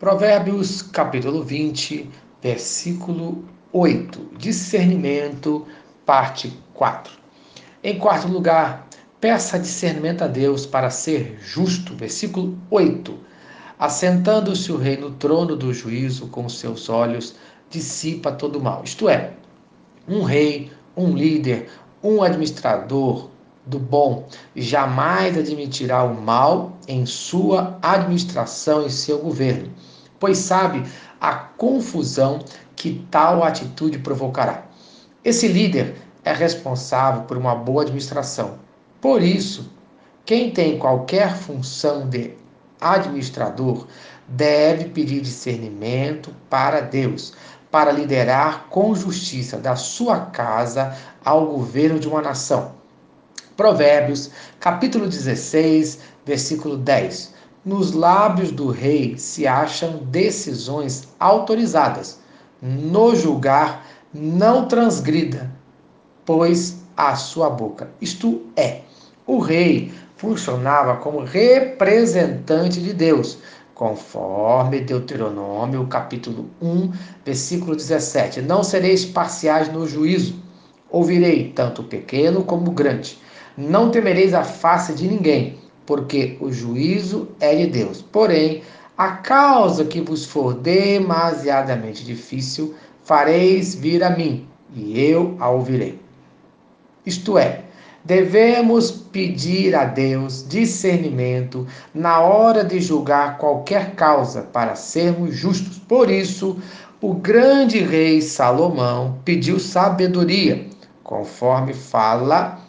Provérbios capítulo 20, versículo 8. Discernimento, parte 4. Em quarto lugar, peça discernimento a Deus para ser justo. Versículo 8. Assentando-se o rei no trono do juízo com seus olhos, dissipa todo o mal. Isto é, um rei, um líder, um administrador, do bom, jamais admitirá o mal em sua administração e seu governo, pois sabe a confusão que tal atitude provocará. Esse líder é responsável por uma boa administração. Por isso, quem tem qualquer função de administrador deve pedir discernimento para Deus, para liderar com justiça da sua casa ao governo de uma nação. Provérbios, capítulo 16, versículo 10. Nos lábios do rei se acham decisões autorizadas. No julgar, não transgrida, pois a sua boca. Isto é, o rei funcionava como representante de Deus, conforme Deuteronômio, capítulo 1, versículo 17. Não sereis parciais no juízo. Ouvirei tanto o pequeno como o grande não temereis a face de ninguém, porque o juízo é de Deus. Porém, a causa que vos for demasiadamente difícil, fareis vir a mim, e eu a ouvirei. Isto é, devemos pedir a Deus discernimento na hora de julgar qualquer causa para sermos justos. Por isso, o grande rei Salomão pediu sabedoria, conforme fala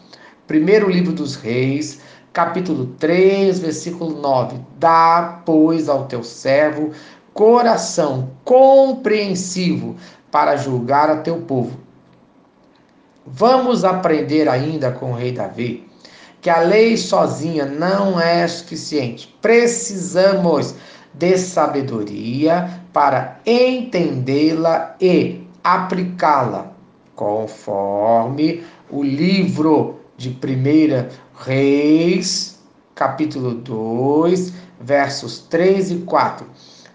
Primeiro livro dos Reis, capítulo 3, versículo 9. Dá, pois, ao teu servo coração compreensivo para julgar a teu povo. Vamos aprender ainda com o rei Davi que a lei sozinha não é suficiente. Precisamos de sabedoria para entendê-la e aplicá-la, conforme o livro de 1 Reis, capítulo 2, versos 3 e 4.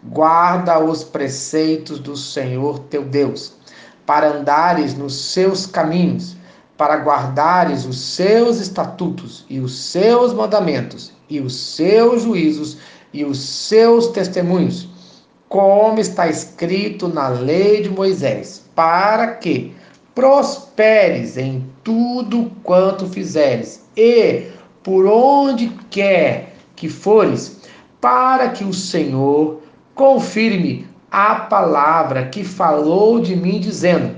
Guarda os preceitos do Senhor teu Deus, para andares nos seus caminhos, para guardares os seus estatutos e os seus mandamentos e os seus juízos e os seus testemunhos, como está escrito na lei de Moisés, para que prosperes em tudo quanto fizeres, e por onde quer que fores, para que o Senhor confirme a palavra que falou de mim, dizendo: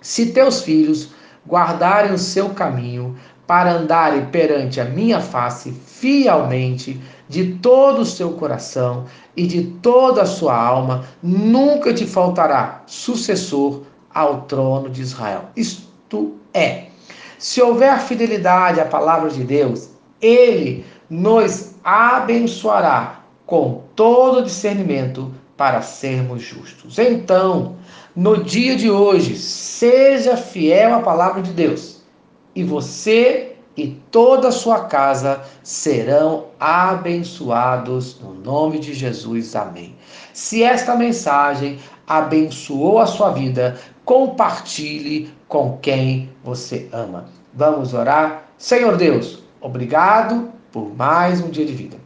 Se teus filhos guardarem o seu caminho, para andarem perante a minha face fielmente, de todo o seu coração e de toda a sua alma, nunca te faltará sucessor ao trono de Israel. Isto é, se houver fidelidade à palavra de Deus, ele nos abençoará com todo discernimento para sermos justos. Então, no dia de hoje, seja fiel à palavra de Deus, e você e toda a sua casa serão abençoados no nome de Jesus. Amém. Se esta mensagem abençoou a sua vida, compartilhe com quem você ama. Vamos orar? Senhor Deus, obrigado por mais um dia de vida.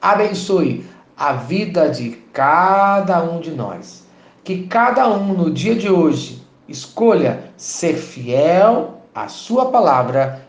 Abençoe a vida de cada um de nós. Que cada um no dia de hoje escolha ser fiel à sua palavra